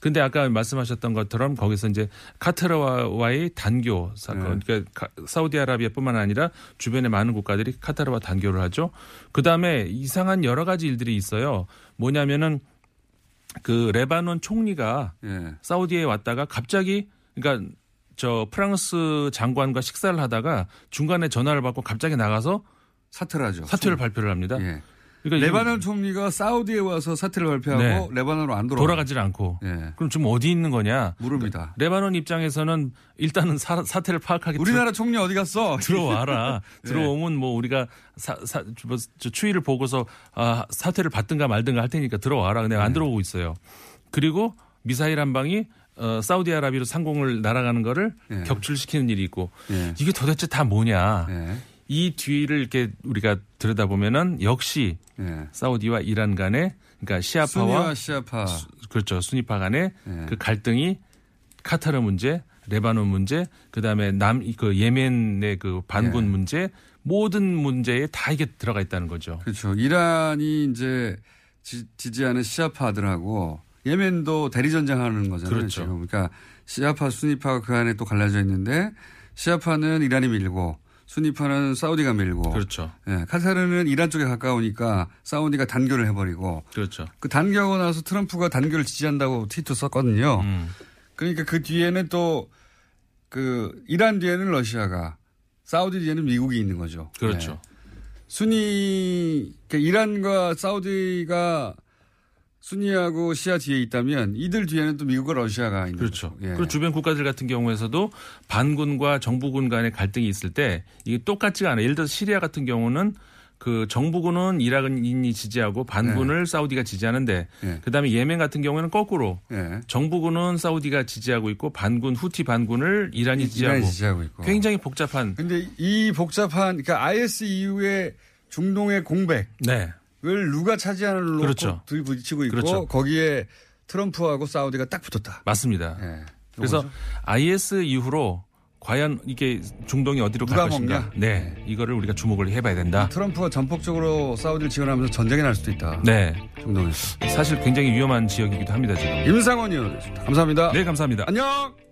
근데 아까 말씀하셨던 것처럼 거기서 이제 카타르와의 단교 사건, 그러니까 가- 사우디아라비아뿐만 아니라 주변의 많은 국가들이 카타르와 단교를 하죠. 그 다음에 이상한 여러 가지 일들이 있어요. 뭐냐면은 그 레바논 총리가 예. 사우디에 왔다가 갑자기 그러니까 저 프랑스 장관과 식사를 하다가 중간에 전화를 받고 갑자기 나가서 사퇴를 하죠. 사퇴를 발표를 합니다. 예. 그러니까 레바논 총리가 사우디에 와서 사퇴를 발표하고 네. 레바논으로 안 돌아가. 돌아가질 않고. 예. 그럼 지금 어디 있는 거냐? 물읍니다. 레바논 입장에서는 일단은 사, 사태를 파악하기 우리나라 총리 어디 갔어? <laughs> 들어와라. 네. <laughs> 들어오면 뭐 우리가 사, 사, 뭐, 저 추이를 보고서 아, 사퇴를 받든가 말든가 할 테니까 들어와라. 근데 네. 안 들어오고 있어요. 그리고 미사일 한 방이 어, 사우디아라비아로 상공을 날아가는 거를 예. 격출시키는 일이 있고 예. 이게 도대체 다 뭐냐? 예. 이 뒤를 이렇게 우리가 들여다보면은 역시 예. 사우디와 이란 간의 그러니까 시아파와 시아파. 수- 그렇죠. 순위파 간의 예. 그 갈등이 카타르 문제, 레바논 문제, 그다음에 남 그 예멘의 그 반군 예. 문제 모든 문제에 다 이게 들어가 있다는 거죠. 그렇죠. 이란이 이제 지, 지지하는 시아파들하고 예멘도 대리 전쟁하는 거잖아요. 그렇죠. 지금. 그러니까 시아파, 순위파가 그 안에 또 갈라져 있는데 시아파는 이란이 밀고 순위파는 사우디가 밀고 그렇죠. 예, 카타르는 이란 쪽에 가까우니까 사우디가 단교를 해버리고 그렇죠. 그 단교하고 나서 트럼프가 단교를 지지한다고 트위터 썼거든요. 음. 그러니까 그 뒤에는 또 그 이란 뒤에는 러시아가 사우디 뒤에는 미국이 있는 거죠. 그렇죠. 네. 순위 그러니까 이란과 사우디가 순위하고 시아 뒤에 있다면 이들 뒤에는 또 미국과 러시아가 있는 그렇죠. 거죠. 예. 그리고 주변 국가들 같은 경우에서도 반군과 정부군 간의 갈등이 있을 때 이게 똑같지가 않아요. 예를 들어서 시리아 같은 경우는 그 정부군은 이란이 지지하고 반군을 사우디가 지지하는데 예. 그다음에 예멘 같은 경우에는 거꾸로 예. 정부군은 사우디가 지지하고 있고 반군 후티 반군을 이란이 지지하고, 지지하고 있고. 굉장히 복잡한 근데 이 복잡한 그러니까 IS 이후에 중동의 공백 을 네. 누가 차지하는 놓고 그렇죠. 둘이 부딪히고 있고 그렇죠. 거기에 트럼프하고 사우디가 딱 붙었다. 맞습니다. 예. 그래서 요거죠? IS 이후로 과연 이게 중동이 어디로 갈 것인가? 먹냐? 네, 이거를 우리가 주목을 해봐야 된다. 트럼프가 전폭적으로 사우디를 지원하면서 전쟁이 날 수도 있다. 네, 중동에서. 사실 굉장히 위험한 지역이기도 합니다 지금. 임상원 의원이었습니다. 감사합니다. 네, 감사합니다. 안녕.